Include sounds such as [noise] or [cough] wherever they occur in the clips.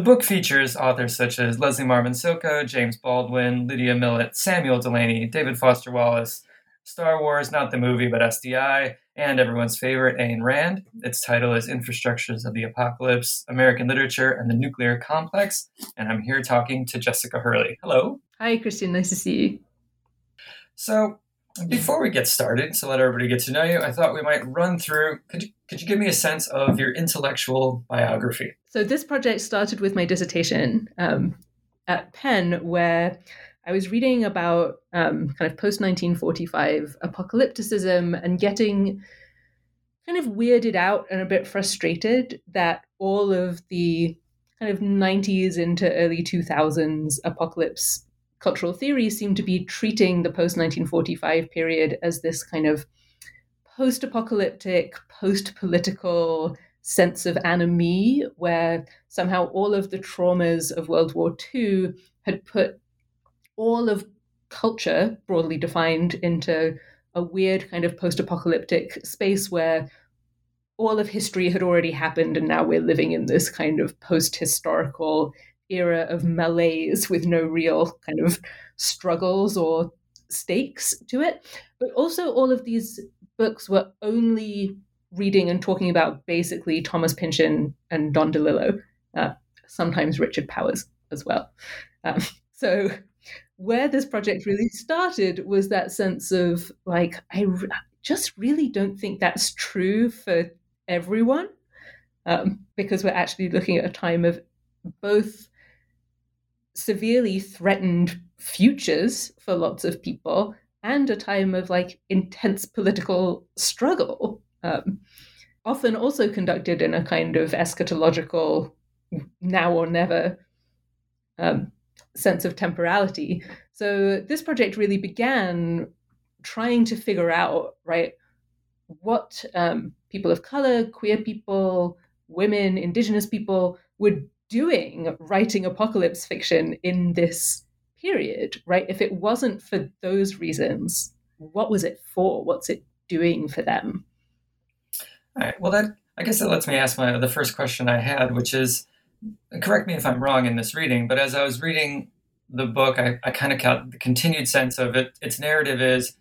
The book features authors such as Leslie Marmon Silko, James Baldwin, Lydia Millet, Samuel Delany, David Foster Wallace, Star Wars, not the movie, but SDI, and everyone's favorite, Ayn Rand. Its title is Infrastructures of the Apocalypse American Literature and the Nuclear Complex. And I'm here talking to Jessica Hurley. Hello. Hi, Christian. Nice to see you. So, before we get started, to let everybody get to know you, I thought we might run through. Could you, could you give me a sense of your intellectual biography? So, this project started with my dissertation um, at Penn, where I was reading about um, kind of post 1945 apocalypticism and getting kind of weirded out and a bit frustrated that all of the kind of 90s into early 2000s apocalypse cultural theories seem to be treating the post 1945 period as this kind of post apocalyptic, post political sense of anomie, where somehow all of the traumas of World War II had put all of culture, broadly defined, into a weird kind of post apocalyptic space where all of history had already happened, and now we're living in this kind of post historical era of malaise with no real kind of struggles or stakes to it. But also, all of these books were only reading and talking about basically Thomas Pynchon and Don DeLillo, uh, sometimes Richard Powers as well. Um, [laughs] so, where this project really started was that sense of like, I just really don't think that's true for everyone. Um, because we're actually looking at a time of both severely threatened futures for lots of people and a time of like intense political struggle um, often also conducted in a kind of eschatological now or never um, sense of temporality. So this project really began trying to figure out right what um, people of color queer people women indigenous people would doing writing apocalypse fiction in this period, right? If it wasn't for those reasons, what was it for? What's it doing for them? All right. Well, that I guess that lets me ask my the first question I had, which is, correct me if I'm wrong in this reading, but as I was reading the book, I, I kind of got the continued sense of it. Its narrative is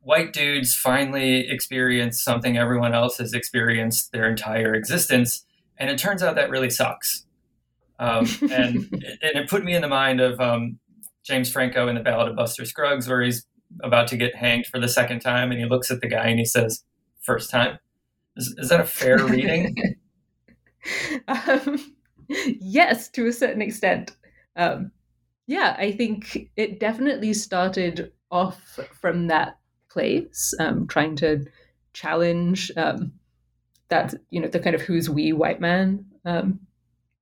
white dudes finally experience something everyone else has experienced their entire existence, and it turns out that really sucks. Um, [laughs] and, and it put me in the mind of um, James Franco in the Ballad of Buster Scruggs, where he's about to get hanged for the second time, and he looks at the guy and he says, first time." Is, is that a fair [laughs] reading? um, yes, to a certain extent. Um, yeah, I think it definitely started off from that place, um, trying to challenge um, that, you know, the kind of who's we white man um,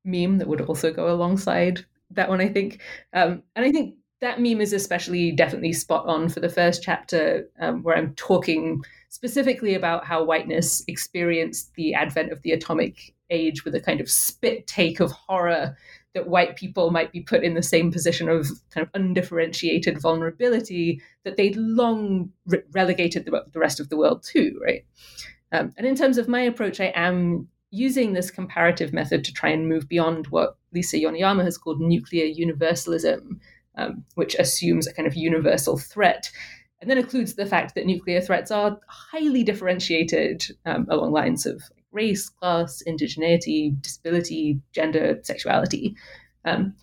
meme that would also go alongside that one, I think. Um, and I think that meme is especially definitely spot on for the first chapter, um, where I'm talking specifically about how whiteness experienced the advent of the atomic age with a kind of spit take of horror that white people might be put in the same position of kind of undifferentiated vulnerability that they'd long re- relegated the, the, rest of the world to, right? Um, and in terms of my approach, I am using this comparative method to try and move beyond what Lisa Yoneyama has called nuclear universalism, um, which assumes a kind of universal threat, and then includes the fact that nuclear threats are highly differentiated um, along lines of race, class, indigeneity, disability, gender, sexuality. Um,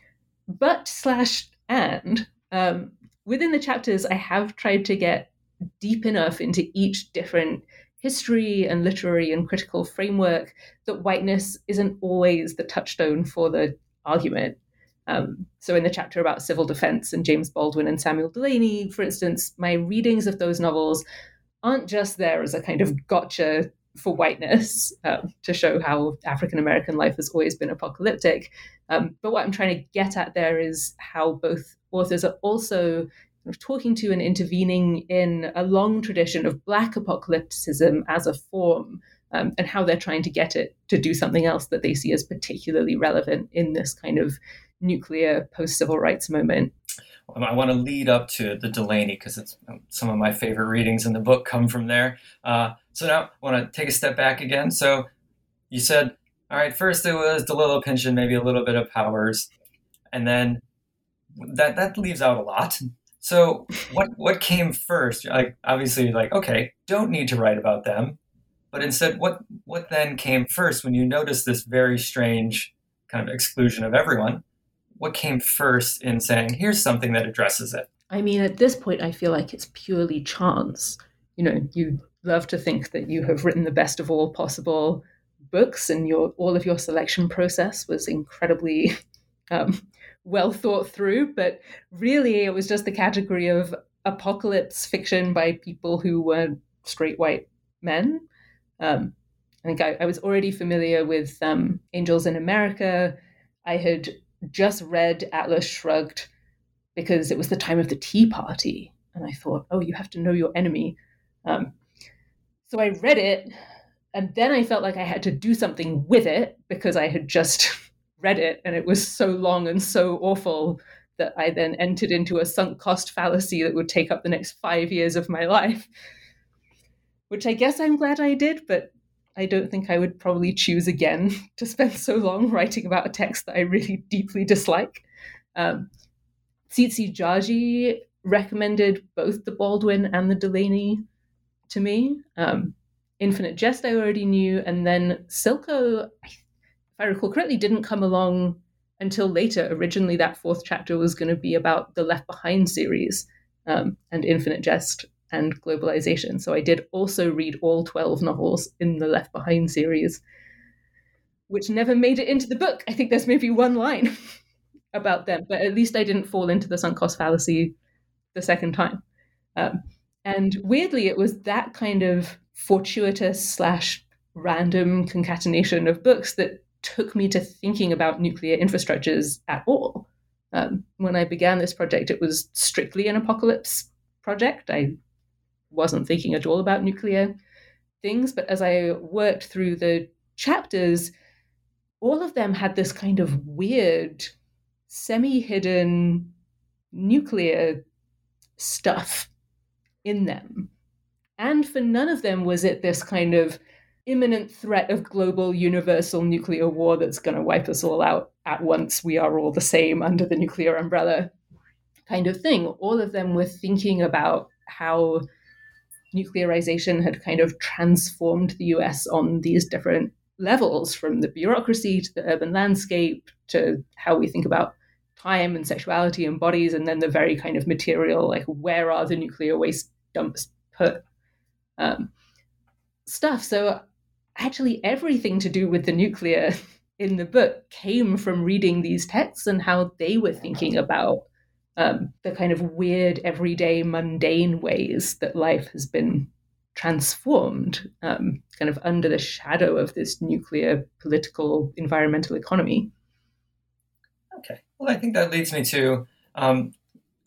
but slash and um, within the chapters, I have tried to get deep enough into each different history and literary and critical framework that whiteness isn't always the touchstone for the argument. Um, so, in the chapter about civil defense and James Baldwin and Samuel Delany, for instance, my readings of those novels aren't just there as a kind of gotcha for whiteness um, to show how African American life has always been apocalyptic. Um, but what I'm trying to get at there is how both authors are also talking to and intervening in a long tradition of Black apocalypticism as a form. Um, and how they're trying to get it to do something else that they see as particularly relevant in this kind of nuclear post civil rights moment. I want to lead up to the Delany because it's um, some of my favorite readings in the book come from there. Uh, so now I want to take a step back again. So you said, all right, first it was DeLillo Pynchon, maybe a little bit of Powers, and then that that leaves out a lot. So what what came first? Like obviously, you're like okay, don't need to write about them, but instead, what what then came first when you noticed this very strange kind of exclusion of everyone? what came first in saying here's something that addresses it i mean at this point i feel like it's purely chance you know you love to think that you have written the best of all possible books and your all of your selection process was incredibly [laughs] um, well thought through but really it was just the category of apocalypse fiction by people who were straight white men um, i think I, I, was already familiar with um, angels in america i had just read Atlas Shrugged because it was the time of the Tea Party. And I thought, oh, you have to know your enemy. Um, so I read it, and then I felt like I had to do something with it because I had just read it and it was so long and so awful that I then entered into a sunk cost fallacy that would take up the next five years of my life, which I guess I'm glad I did, but I don't think I would probably choose again [laughs] to spend so long writing about a text that I really deeply dislike. Um, Tsitsi Jaji recommended both the Baldwin and the Delany to me. Um, Infinite Jest I already knew, and then Silko, if I recall correctly, didn't come along until later. Originally, that fourth chapter was going to be about the Left Behind series, um, and Infinite Jest and globalization. So I did also read all 12 novels in the Left Behind series, which never made it into the book. I think there's maybe one line [laughs] about them, but at least I didn't fall into the sunk cost fallacy the second time. Um, and weirdly, it was that kind of fortuitous slash random concatenation of books that took me to thinking about nuclear infrastructures at all. Um, when I began this project, it was strictly an apocalypse project. I wasn't thinking at all about nuclear things. But as I worked through the chapters, all of them had this kind of weird, semi hidden nuclear stuff in them. And for none of them was it this kind of imminent threat of global universal nuclear war that's going to wipe us all out at once. We are all the same under the nuclear umbrella kind of thing. All of them were thinking about how nuclearization had kind of transformed the US on these different levels from the bureaucracy to the urban landscape to how we think about time and sexuality and bodies, and then the very kind of material, like where are the nuclear waste dumps put um, stuff. So, actually, everything to do with the nuclear in the book came from reading these texts and how they were thinking about um, the kind of weird, everyday, mundane ways that life has been transformed, um, kind of under the shadow of this nuclear political environmental economy. Okay. Well, I think that leads me to um,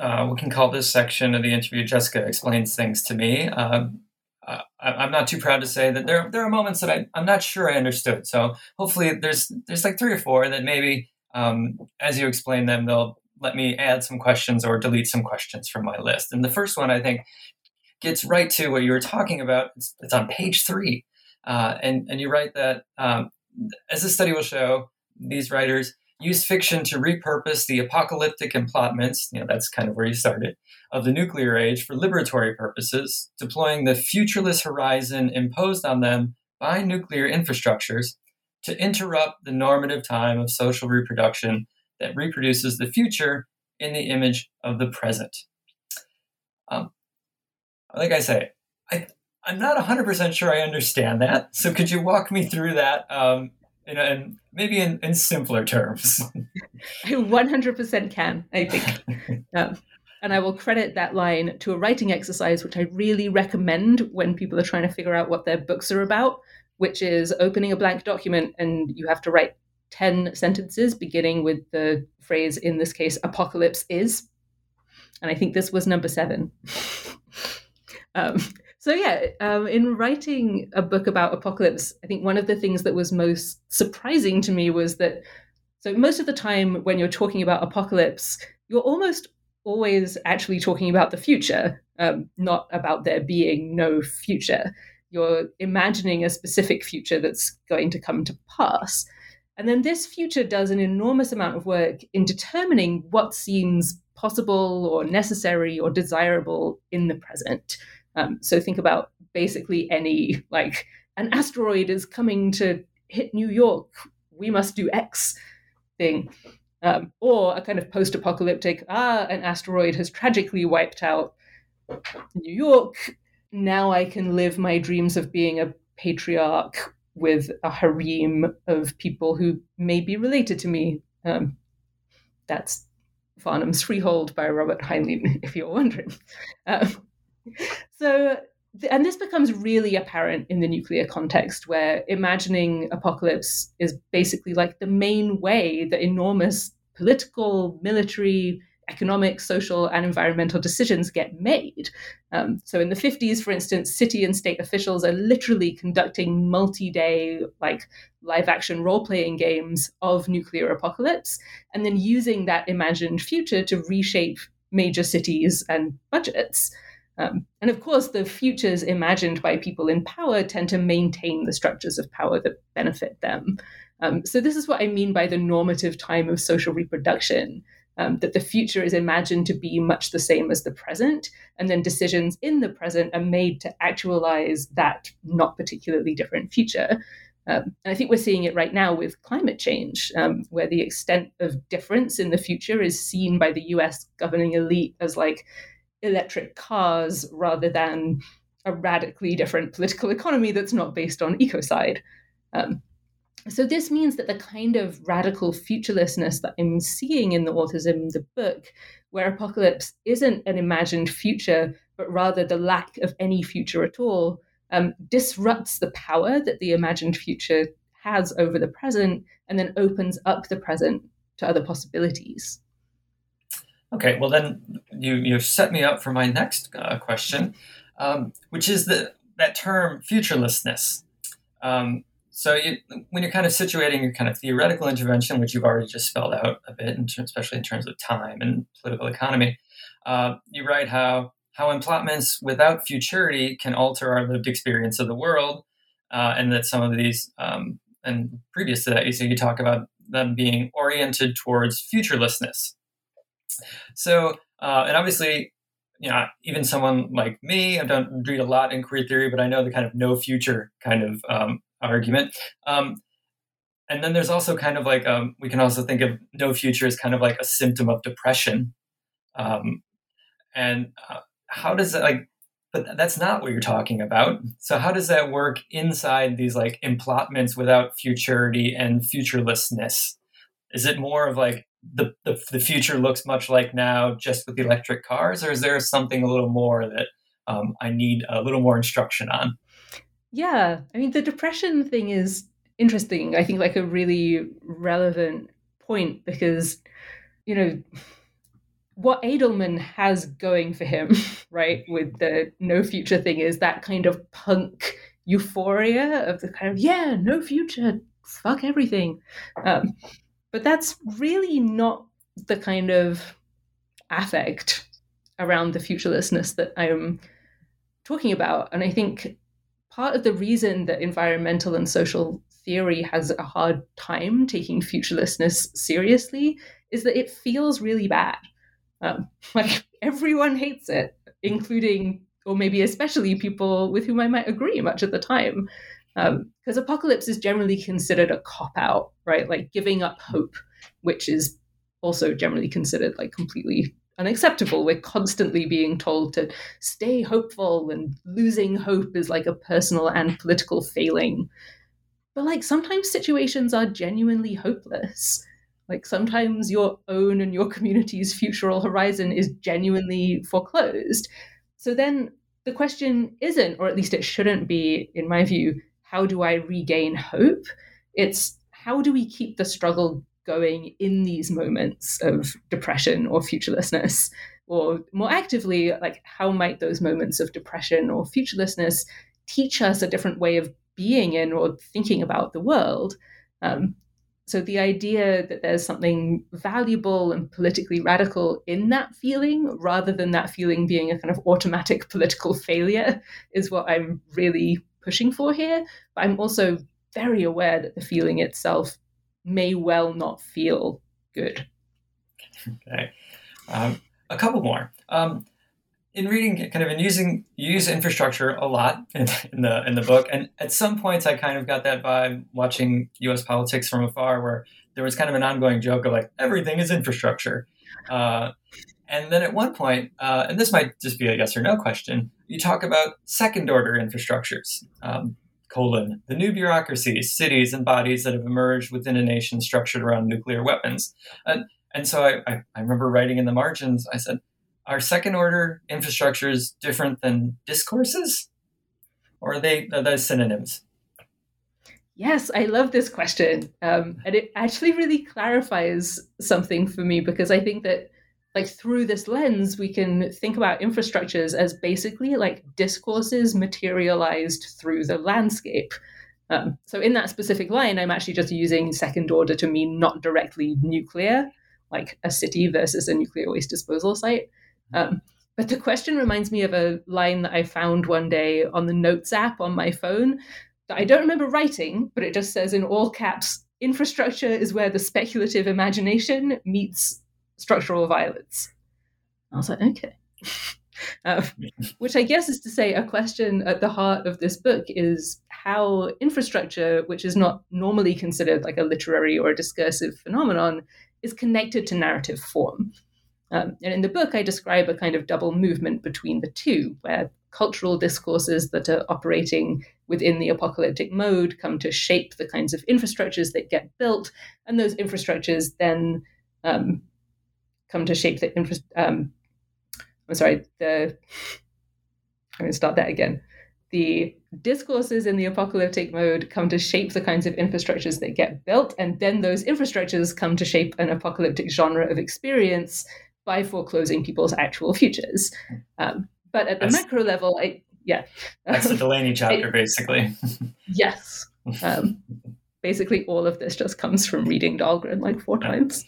uh, we can call this section of the interview Jessica explains things to me. Um, I, am not too proud to say that there there are moments that I, I'm not sure I understood. So hopefully there's there's like three or four that maybe um, as you explain them they'll let me add some questions or delete some questions from my list. And the first one, I think, gets right to what you were talking about. It's, it's on page three. Uh, and, and you write that, um, as the study will show, these writers use fiction to repurpose the apocalyptic emplotments, you know, that's kind of where you started, of the nuclear age for liberatory purposes, deploying the futureless horizon imposed on them by nuclear infrastructures to interrupt the normative time of social reproduction that reproduces the future in the image of the present. Um, like I say, I, I'm not 100% sure I understand that. So could you walk me through that um, in, in, maybe in, in simpler terms? [laughs] I 100% can, I think. [laughs] um, and I will credit that line to a writing exercise, which I really recommend when people are trying to figure out what their books are about, which is opening a blank document and you have to write 10 sentences beginning with the phrase, in this case, apocalypse is. And I think this was number seven. [laughs] um, so, yeah, um, in writing a book about apocalypse, I think one of the things that was most surprising to me was that so most of the time when you're talking about apocalypse, you're almost always actually talking about the future, um, not about there being no future. You're imagining a specific future that's going to come to pass. And then this future does an enormous amount of work in determining what seems possible or necessary or desirable in the present. Um, so think about basically any, like, an asteroid is coming to hit New York, we must do X thing. Um, or a kind of post apocalyptic, ah, an asteroid has tragically wiped out New York. Now I can live my dreams of being a patriarch with a harem of people who may be related to me. Um, that's Farnham's Freehold by Robert Heinlein, [laughs] if you're wondering. Um, so, and this becomes really apparent in the nuclear context, where imagining apocalypse is basically like the main way that enormous political, military, economic, social, and environmental decisions get made. Um, so in the 50s, for instance, city and state officials are literally conducting multi day, like live action role playing games of nuclear apocalypse, and then using that imagined future to reshape major cities and budgets. Um, and of course, the futures imagined by people in power tend to maintain the structures of power that benefit them. Um, so, this is what I mean by the normative time of social reproduction um, that the future is imagined to be much the same as the present, and then decisions in the present are made to actualize that not particularly different future. Um, and I think we're seeing it right now with climate change, um, where the extent of difference in the future is seen by the US governing elite as like electric cars rather than a radically different political economy that's not based on ecocide. Um, so this means that the kind of radical futurelessness that I'm seeing in the autism in the book, where apocalypse isn't an imagined future, but rather the lack of any future at all, um, disrupts the power that the imagined future has over the present, and then opens up the present to other possibilities. Okay, well then you you set me up for my next uh, question, um, which is the that term futurelessness. Um, so you, when you're kind of situating your kind of theoretical intervention, which you've already just spelled out a bit, in ter- especially in terms of time and political economy, uh, you write how how emplotments without futurity can alter our lived experience of the world, uh, and that some of these, um, and previous to that, you so you talk about them being oriented towards futurelessness. So, uh, and obviously, you know, even someone like me, I don't read a lot in queer theory, but I know the kind of no future kind of um, argument. Um, and then there's also kind of like um, we can also think of no future as kind of like a symptom of depression. Um, and uh, how does that like? But that's not what you're talking about. So how does that work inside these like emplotments without futurity and futurelessness? Is it more of like the, the, the future looks much like now, just with electric cars, or is there something a little more that um, I need a little more instruction on? Yeah, I mean, the depression thing is interesting. I think like a really relevant point because, you know, what Edelman has going for him, [laughs] right, with the no future thing is that kind of punk euphoria of the kind of, yeah, no future, fuck everything. Um, but that's really not the kind of affect around the futurelessness that I'm talking about. And I think part of the reason that environmental and social theory has a hard time taking futurelessness seriously is that it feels really bad. Um, [laughs] like everyone hates it, including, or maybe especially, people with whom I might agree much at the time. Because um, apocalypse is generally considered a cop out, right? Like giving up hope, which is also generally considered like completely unacceptable. We're constantly being told to stay hopeful, and losing hope is like a personal and political failing. But like sometimes situations are genuinely hopeless. Like sometimes your own and your community's futural horizon is genuinely foreclosed. So then the question isn't, or at least it shouldn't be, in my view, how do I regain hope? It's how do we keep the struggle going in these moments of depression or futurelessness? Or more actively, like how might those moments of depression or futurelessness teach us a different way of being in or thinking about the world? Um, so the idea that there's something valuable and politically radical in that feeling, rather than that feeling being a kind of automatic political failure, is what I'm really pushing for here. But I'm also very aware that the feeling itself may well not feel good. Okay. Um, a couple more. Um, in reading, kind of in using use infrastructure a lot [laughs] in, in, the in the book, and at some points I kind of got that vibe watching U.S. politics from afar, where there was kind of an ongoing joke of like everything is infrastructure, uh, and then at one point, uh, and this might just be a yes or no question, you talk about second order infrastructures. Um, colon the new bureaucracies, cities, and bodies that have emerged within a nation structured around nuclear weapons, and and so I, I, I remember writing in the margins, I said are second order infrastructures different than discourses? Or are they are those synonyms? Yes, I love this question. Um, and it actually really clarifies something for me because I think that like through this lens we can think about infrastructures as basically like discourses materialized through the landscape. Um, so in that specific line i'm actually just using second order to mean not directly nuclear like a city versus a nuclear waste disposal site. Um, but the question reminds me of a line that I found one day on the Notes app on my phone that I don't remember writing, but it just says in all caps infrastructure is where the speculative imagination meets structural violence. I was like, okay. Uh, [laughs] which I guess is to say, a question at the heart of this book is how infrastructure, which is not normally considered like a literary or a discursive phenomenon, is connected to narrative form. Um, and in the book, I describe a kind of double movement between the two, where cultural discourses that are operating within the apocalyptic mode come to shape the kinds of infrastructures that get built, and those infrastructures then um, come to shape the infra. Um, I'm sorry, the. I'm going to start that again. The discourses in the apocalyptic mode come to shape the kinds of infrastructures that get built, and then those infrastructures come to shape an apocalyptic genre of experience by foreclosing people's actual futures. Um, but at the that's, macro level, I, yeah. That's the Delany [laughs] chapter, I, basically. yes. Um, basically, all of this just comes from reading Dhalgren like four times.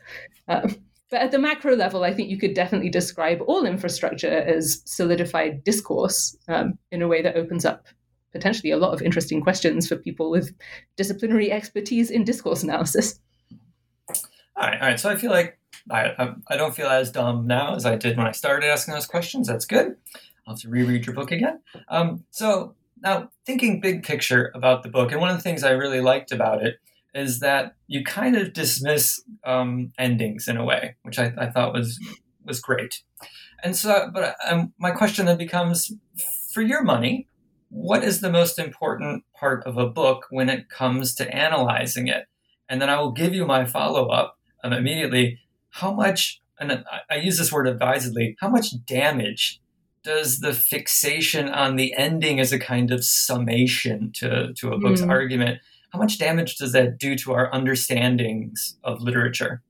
Um, but at the macro level, I think you could definitely describe all infrastructure as solidified discourse um, in a way that opens up potentially a lot of interesting questions for people with disciplinary expertise in discourse analysis. All right, all right. So I feel like I, I, don't feel as dumb now as I did when I started asking those questions. That's good. I'll have to reread your book again. Um, so now, thinking big picture about the book, and one of the things I really liked about it is that you kind of dismiss um, endings in a way, which I, I, thought was was great. And so, but um, my question then becomes, for your money, what is the most important part of a book when it comes to analyzing it? And then I will give you my follow up um, immediately how much, and I use this word advisedly, how much damage does the fixation on the ending as a kind of summation to, to a book's mm. argument, how much damage does that do to our understandings of literature?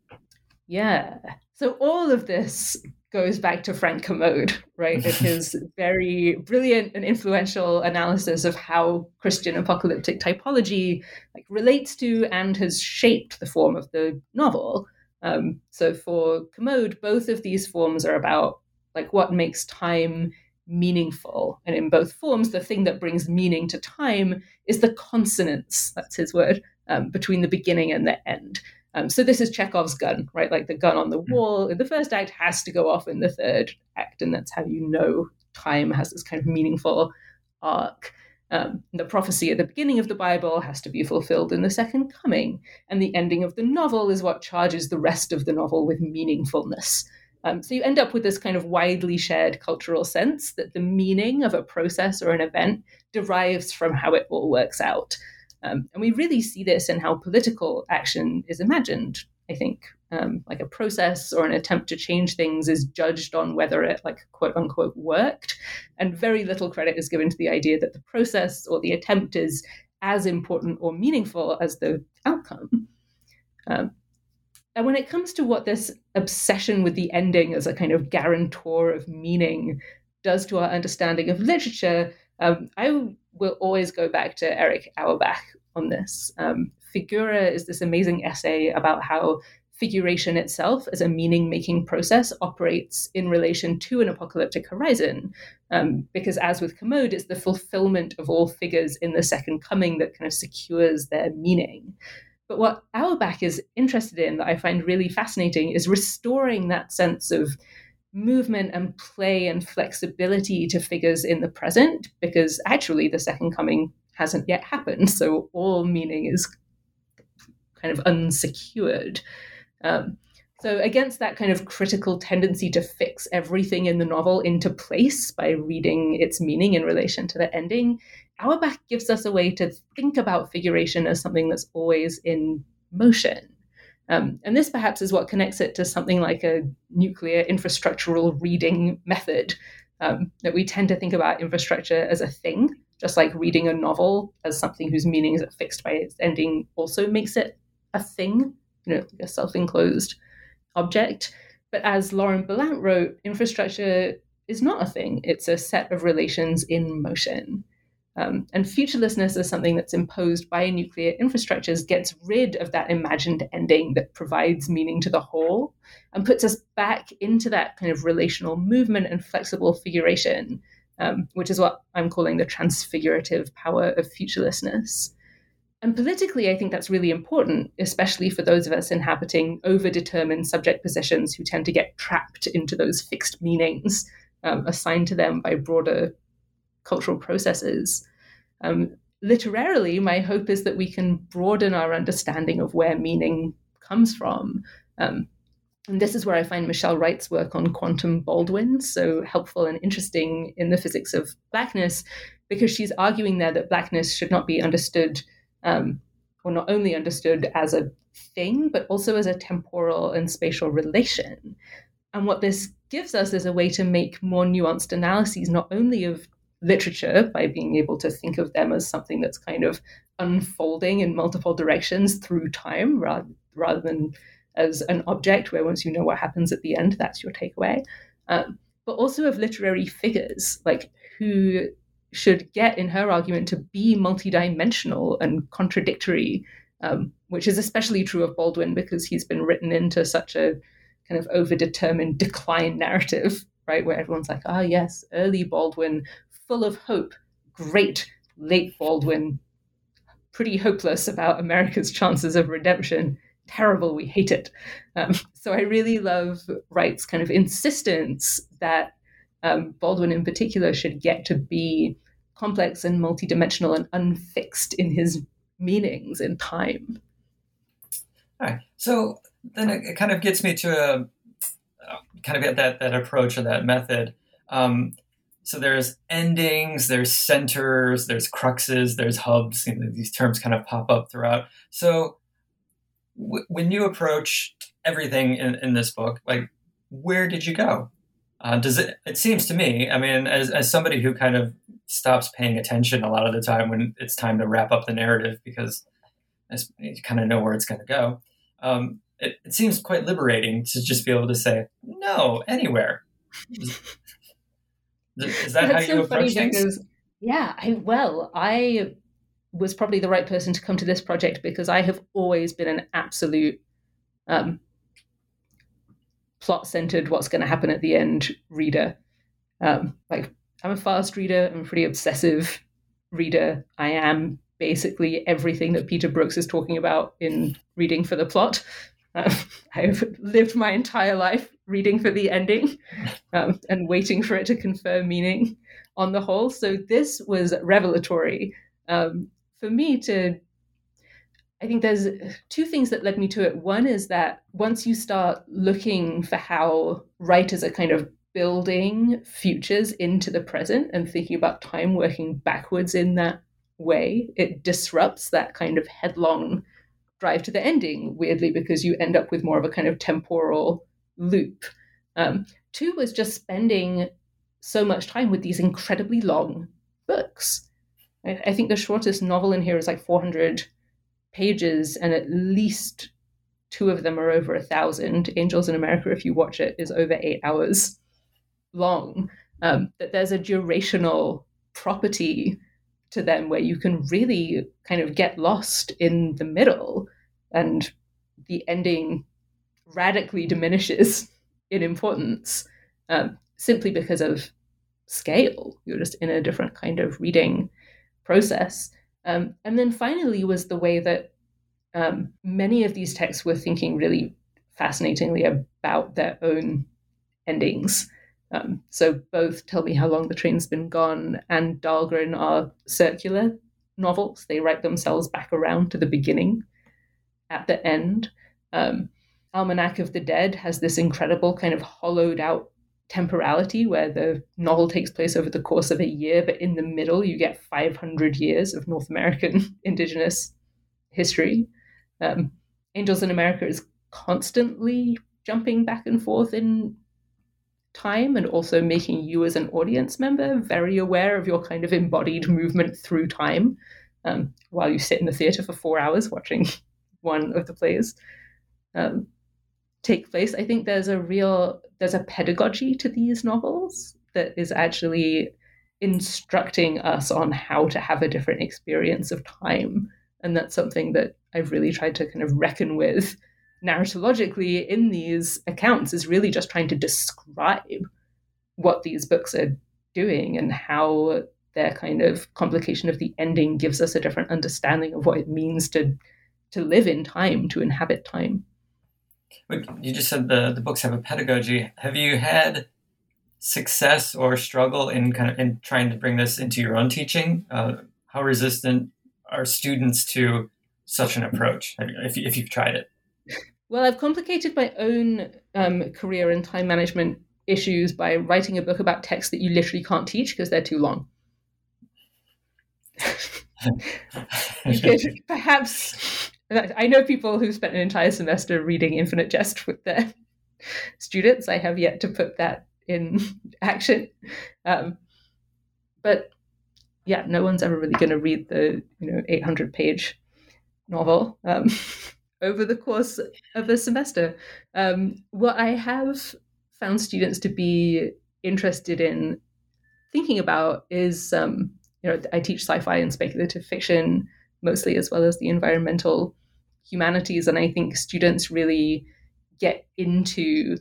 Yeah. So all of this goes back to Frank Kermode, right? [laughs] his very brilliant and influential analysis of how Christian apocalyptic typology like relates to and has shaped the form of the novel. Um, so for Kermode, both of these forms are about like what makes time meaningful. And in both forms, the thing that brings meaning to time is the consonance, that's his word, um, between the beginning and the end. Um, so this is Chekhov's gun, right? Like the gun on the hmm. wall in the first act has to go off in the third act, and that's how you know time has this kind of meaningful arc. Um, the prophecy at the beginning of the Bible has to be fulfilled in the second coming, and the ending of the novel is what charges the rest of the novel with meaningfulness. Um, so you end up with this kind of widely shared cultural sense that the meaning of a process or an event derives from how it all works out. Um, and we really see this in how political action is imagined. I think um, like a process or an attempt to change things is judged on whether it like quote unquote worked and very little credit is given to the idea that the process or the attempt is as important or meaningful as the outcome um, and when it comes to what this obsession with the ending as a kind of guarantor of meaning does to our understanding of literature um, i will always go back to Erich Auerbach on this um, figura is this amazing essay about how figuration itself as a meaning making process operates in relation to an apocalyptic horizon. Um, because, as with Kermode, it's the fulfillment of all figures in the second coming that kind of secures their meaning. But what Auerbach is interested in, that I find really fascinating, is restoring that sense of movement and play and flexibility to figures in the present, because actually the second coming hasn't yet happened. So all meaning is kind of unsecured. Um, so, against that kind of critical tendency to fix everything in the novel into place by reading its meaning in relation to the ending, Auerbach gives us a way to think about figuration as something that's always in motion. Um, and this perhaps is what connects it to something like a nuclear infrastructural reading method. Um, that we tend to think about infrastructure as a thing, just like reading a novel as something whose meaning is fixed by its ending also makes it a thing you know, like a self-enclosed object. But as Lauren Berlant wrote, infrastructure is not a thing. It's a set of relations in motion. Um, and futurelessness is something that's imposed by nuclear infrastructures, gets rid of that imagined ending that provides meaning to the whole, and puts us back into that kind of relational movement and flexible figuration, um, which is what I'm calling the transfigurative power of futurelessness. And politically, I think that's really important, especially for those of us inhabiting overdetermined subject positions who tend to get trapped into those fixed meanings um, assigned to them by broader cultural processes. Um, literarily, my hope is that we can broaden our understanding of where meaning comes from. Um, and this is where I find Michelle Wright's work on quantum Baldwin so helpful and interesting in the physics of blackness, because she's arguing there that blackness should not be understood um, or not only understood as a thing, but also as a temporal and spatial relation. And what this gives us is a way to make more nuanced analyses, not only of literature by being able to think of them as something that's kind of unfolding in multiple directions through time rather, rather than as an object where once you know what happens at the end, that's your takeaway. Um, but also of literary figures, like who should get, in her argument, to be multidimensional and contradictory, um, which is especially true of Baldwin because he's been written into such a kind of overdetermined decline narrative, right? Where everyone's like, ah, oh, yes, early Baldwin, full of hope, great late Baldwin, pretty hopeless about America's chances of redemption. Terrible, we hate it. Um, so I really love Wright's kind of insistence that um, Baldwin in particular should get to be complex and multidimensional and unfixed in his meanings in time. All right. So then it, kind of gets me to a kind of that that approach or that method. Um, so there's endings, there's centers, there's cruxes, there's hubs. You know, these terms kind of pop up throughout. So w- when you approach everything in, in this book, like where did you go? Uh, does it? It seems to me. I mean, as as somebody who kind of stops paying attention a lot of the time when it's time to wrap up the narrative because you kind of know where it's going to go. Um, it, it, seems quite liberating to just be able to say no anywhere. [laughs] Is, that That's how you so approach things? Because, yeah, I, well, I was probably the right person to come to this project because I have always been an absolute um, plot centered, what's going to happen at the end reader. Um, like I'm a fast reader. I'm a pretty obsessive reader. I am basically everything that Peter Brooks is talking about in reading for the plot. [laughs] Uh, I've lived my entire life reading for the ending [laughs] um, and waiting for it to confer meaning. on the whole. So this was revelatory um, for me to. I think there's two things that led me to it. One is that once you start looking for how writers are kind of building futures into the present and thinking about time working backwards in that way, it disrupts that kind of headlong drive to the ending, weirdly, because you end up with more of a kind of temporal loop. Um, two was just spending so much time with these incredibly long books. I, I think the shortest novel in here is like 400 pages, and at least two of them are over a thousand. Angels in America, if you watch it, is over eight hours long. Um, that there's a durational property to them where you can really kind of get lost in the middle and the ending radically diminishes in importance um, simply because of scale. You're just in a different kind of reading process. Um, and then finally was the way that um, many of these texts were thinking really fascinatingly about their own endings. Um, so both Tell Me How Long the Train's Been Gone and Dhalgren are circular novels. They write themselves back around to the beginning at the end. Um, Almanac of the Dead has this incredible kind of hollowed out temporality where the novel takes place over the course of a year, but in the middle you get 500 years of North American [laughs] indigenous history. Um, Angels in America is constantly jumping back and forth in time and also making you as an audience member very aware of your kind of embodied movement through time um, while you sit in the theater for four hours watching [laughs] one of the plays um, take place. I think there's a real there's a pedagogy to these novels that is actually instructing us on how to have a different experience of time, and that's something that I've really tried to kind of reckon with narratologically in these accounts is really just trying to describe what these books are doing and how their kind of complication of the ending gives us a different understanding of what it means to to live in time, to inhabit time. You just said the, the books have a pedagogy. Have you had success or struggle in kind of in trying to bring this into your own teaching? Uh, how resistant are students to such an approach if, if you've tried it? Well, I've complicated my own um, career and time management issues by writing a book about texts that you literally can't teach because they're too long. [laughs] [laughs] you could perhaps I know people who spent an entire semester reading Infinite Jest with their [laughs] students. I have yet to put that in [laughs] action. Um, but yeah, no one's ever really going to read the you know 800 page novel um, [laughs] over the course of a semester. Um, what I have found students to be interested in thinking about is um, you know I teach sci-fi and speculative fiction mostly as well as the environmental humanities. And I think students really get into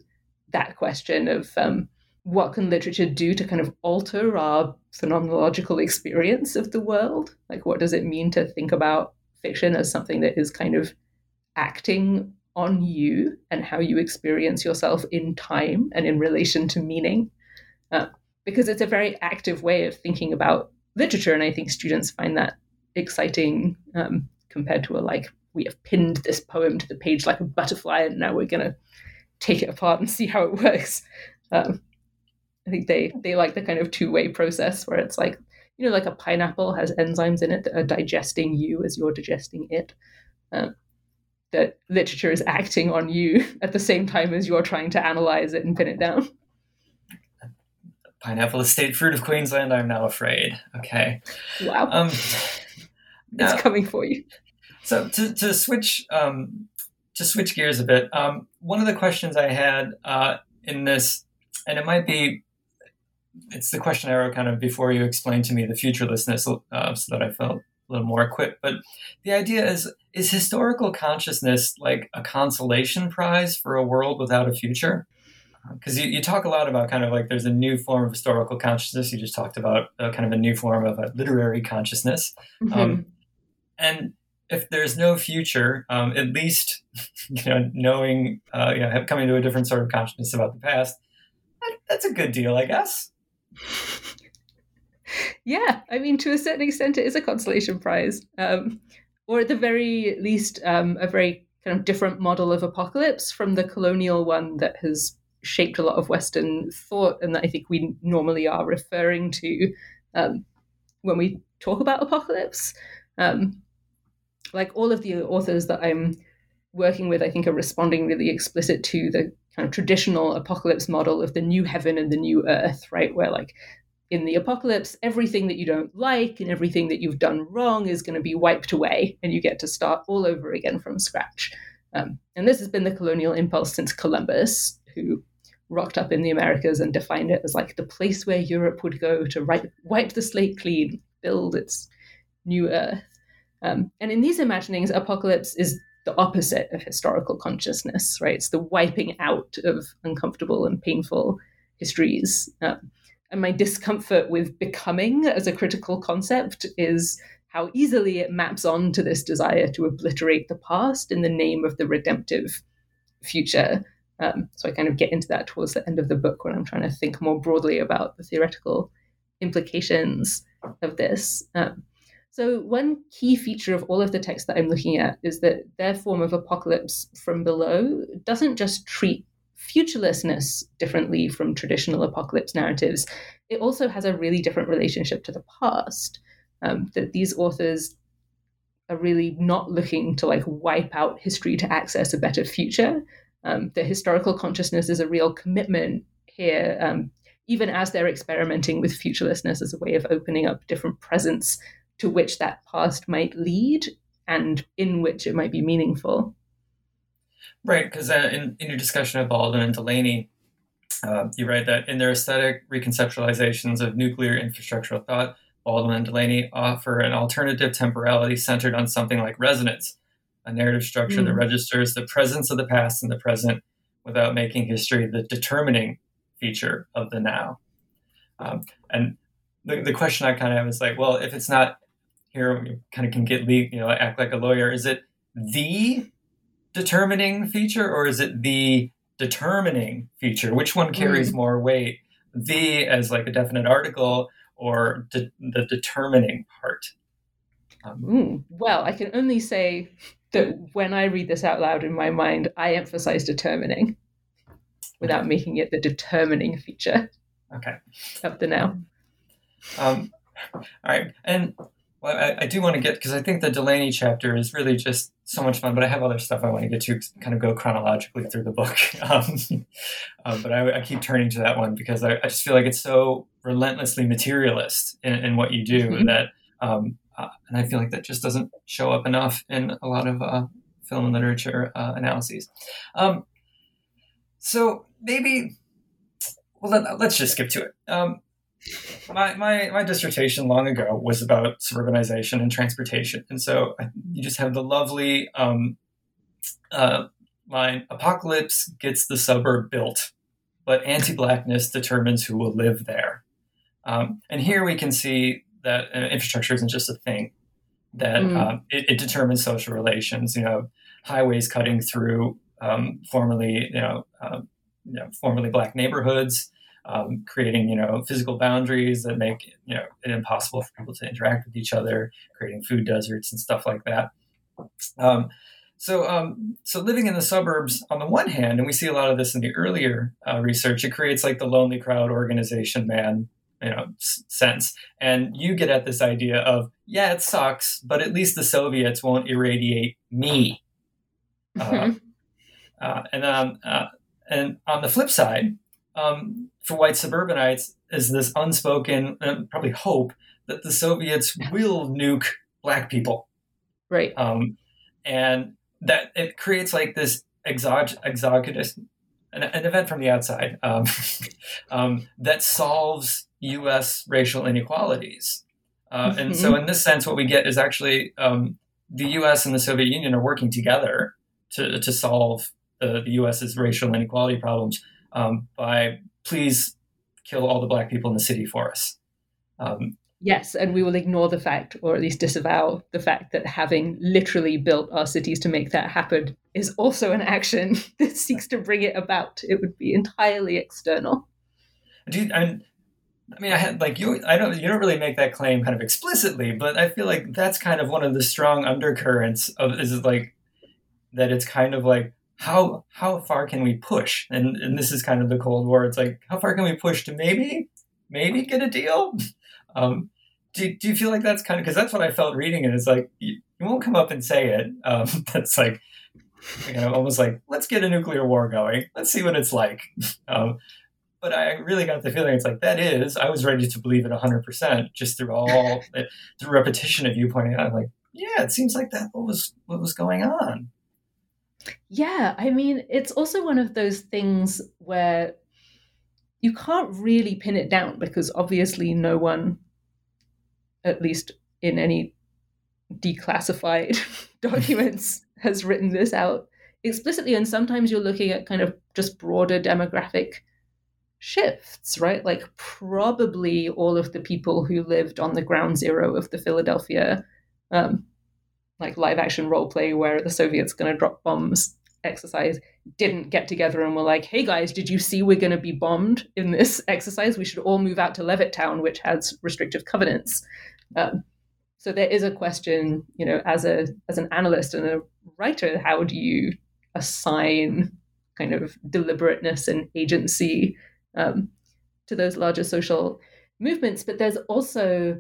that question of um, what can literature do to kind of alter our phenomenological experience of the world? Like, what does it mean to think about fiction as something that is kind of acting on you and how you experience yourself in time and in relation to meaning? Uh, because it's a very active way of thinking about literature. And I think students find that exciting um, compared to a like we have pinned this poem to the page like a butterfly, and now we're going to take it apart and see how it works. Um, I think they they like the kind of two way process where it's like you know like a pineapple has enzymes in it that are digesting you as you're digesting it. Uh, that literature is acting on you [laughs] at the same time as you're trying to analyze it and pin it down. Pineapple estate fruit of Queensland. I'm now afraid. Okay. Wow. Um, [laughs] it's coming for you. So to, to switch um, to switch gears a bit, um, one of the questions I had uh, in this, and it might be, it's the question I wrote kind of before you explained to me the futurelessness, uh, so that I felt a little more equipped. But the idea is: is historical consciousness like a consolation prize for a world without a future? Because you, you talk a lot about kind of like there's a new form of historical consciousness. You just talked about uh, kind of a new form of a literary consciousness. Mm-hmm. Um, and if there's no future, um, at least [laughs] you know knowing, uh, you know, coming to a different sort of consciousness about the past, that, that's a good deal, I guess. [laughs] yeah, I mean, to a certain extent, it is a consolation prize, um, or at the very least, um, a very kind of different model of apocalypse from the colonial one that has shaped a lot of Western thought, and that I think we normally are referring to um, when we talk about apocalypse. Um, like all of the authors that I'm working with, I think, are responding really explicit to the kind of traditional apocalypse model of the new heaven and the new earth, right? Where like in the apocalypse, everything that you don't like and everything that you've done wrong is going to be wiped away, and you get to start all over again from scratch. Um, and this has been the colonial impulse since Columbus, who rocked up in the Americas and defined it as like the place where Europe would go to wipe, wipe the slate clean, build its new earth. Um, and in these imaginings, apocalypse is the opposite of historical consciousness, right? It's the wiping out of uncomfortable and painful histories. Um, and my discomfort with becoming as a critical concept is how easily it maps on to this desire to obliterate the past in the name of the redemptive future. Um, so I kind of get into that towards the end of the book when I'm trying to think more broadly about the theoretical implications of this. Um, so, one key feature of all of the texts that I'm looking at is that their form of apocalypse from below doesn't just treat futurelessness differently from traditional apocalypse narratives, it also has a really different relationship to the past. Um, that these authors are really not looking to like wipe out history to access a better future. Um, the historical consciousness is a real commitment here, um, even as they're experimenting with futurelessness as a way of opening up different presents to which that past might lead and in which it might be meaningful. Right, because uh, in, in your discussion of Baldwin and Delany, uh, you write that in their aesthetic reconceptualizations of nuclear infrastructural thought, Baldwin and Delany offer an alternative temporality centered on something like resonance, a narrative structure mm. that registers the presence of the past in the present without making history the determining feature of the now. Um, and the, the question I kind of have is like, well, if it's not here you kind of can get you know act like a lawyer is it the determining feature or is it the determining feature? Which one carries mm. more weight the as like a definite article or de- the determining part? Um, mm. well i can only say that when i read this out loud in my mind i emphasize determining without making it the determining feature okay. up to now um, all right. And well, I, I do want to get because I think the Delany chapter is really just so much fun, but I have other stuff I want to get to, kind of go chronologically through the book. [laughs] Um, um, but I, I, keep turning to that one because I, I, just feel like it's so relentlessly materialist in, in what you do mm-hmm. that, um, uh, and I feel like that just doesn't show up enough in a lot of uh, film and literature uh, analyses. Um, so maybe, well, let, us just skip to it. My, my, my dissertation long ago was about suburbanization and transportation. And so you just have the lovely um, uh, line Apocalypse gets the suburb built, but anti blackness determines who will live there. Um, and here we can see that uh, infrastructure isn't just a thing, that mm. um, it, it, determines social relations. You know, highways cutting through um, formerly, you know, uh, you know, formerly black neighborhoods um, creating you know physical boundaries that make you know it impossible for people to interact with each other, creating food deserts and stuff like that. Um, so, um, so living in the suburbs, on the one hand, and we see a lot of this in the earlier uh, research, it creates like the lonely crowd organization man, you know, s- sense, and you get at this idea of yeah, it sucks, but at least the Soviets won't irradiate me. Uh, mm-hmm. Uh, and then, uh, and on the flip side, um, for white suburbanites is this unspoken, uh, probably hope that the Soviets will nuke black people. Right. Um, and that it creates like this exog- exogenous, an, an, event from the outside um, [laughs] um, that solves U.S. racial inequalities. Uh, mm-hmm. And so, in this sense, what we get is actually um, the U.S. and the Soviet Union are working together to, to solve the, the U.S.'s racial inequality problems um, by please kill all the black people in the city for us. Um, yes, and we will ignore the fact, or at least disavow the fact, that having literally built our cities to make that happen is also an action [laughs] that seeks to bring it about. It would be entirely external. Do you, and I mean, I had like you. I don't. You don't really make that claim kind of explicitly, but I feel like that's kind of one of the strong undercurrents of is it like that. It's kind of like how how far can we push? And and this is kind of the Cold War. It's like how far can we push to maybe maybe get a deal? [laughs] Um, do, do you feel like that's kind of because that's what I felt reading it. It's like you, you won't come up and say it. Um, [laughs] that's like you know almost like let's get a nuclear war going. Let's see what it's like. [laughs] Um, but I really got the feeling it's like that is. I was ready to believe it hundred percent just through all the, the repetition of you pointing out. like, yeah, it seems like that. What was what was going on? Yeah, I mean, it's also one of those things where you can't really pin it down because obviously no one, at least in any declassified [laughs] documents, has written this out explicitly. And sometimes you're looking at kind of just broader demographic shifts, right? Like probably all of the people who lived on the ground zero of the Philadelphia um, like live action role play where the Soviets going to drop bombs exercise didn't get together and were like, hey guys, did you see we're going to be bombed in this [laughs] exercise? We should all move out to Levittown, which has restrictive covenants. Um, so there is a question, you know, as a as an analyst and a writer, how do you assign kind of deliberateness and agency um, to those larger social movements. But there's also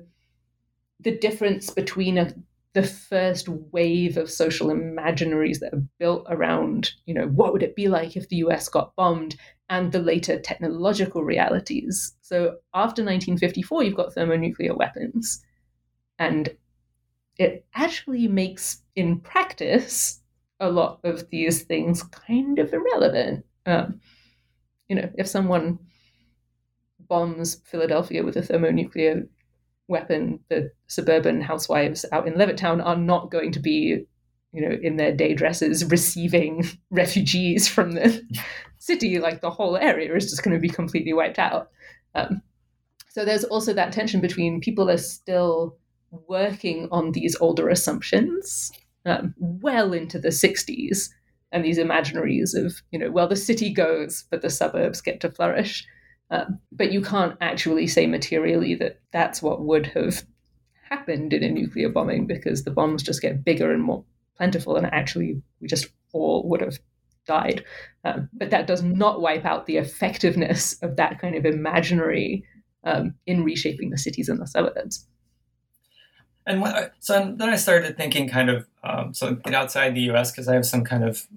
the difference between a, the first wave of social imaginaries that are built around, you know, what would it be like if the US got bombed, and the later technological realities. So after 1954, you've got thermonuclear weapons. And it actually makes, in practice, a lot of these things kind of irrelevant. Um, you know, if someone bombs Philadelphia with a thermonuclear weapon, the suburban housewives out in Levittown are not going to be, you know, in their day dresses receiving [laughs] refugees from the [laughs] city. Like the whole area is just going to be completely wiped out. Um, so there's also that tension between people are still working on these older assumptions um, well into the 60s and these imaginaries of, you know, well, the city goes, but the suburbs get to flourish. Um, but you can't actually say materially that that's what would have happened in a nuclear bombing because the bombs just get bigger and more plentiful, and actually we just all would have died. Um, but that does not wipe out the effectiveness of that kind of imaginary um, in reshaping the cities and the suburbs. And so then I started thinking kind of, um, so get outside the US because I have some kind of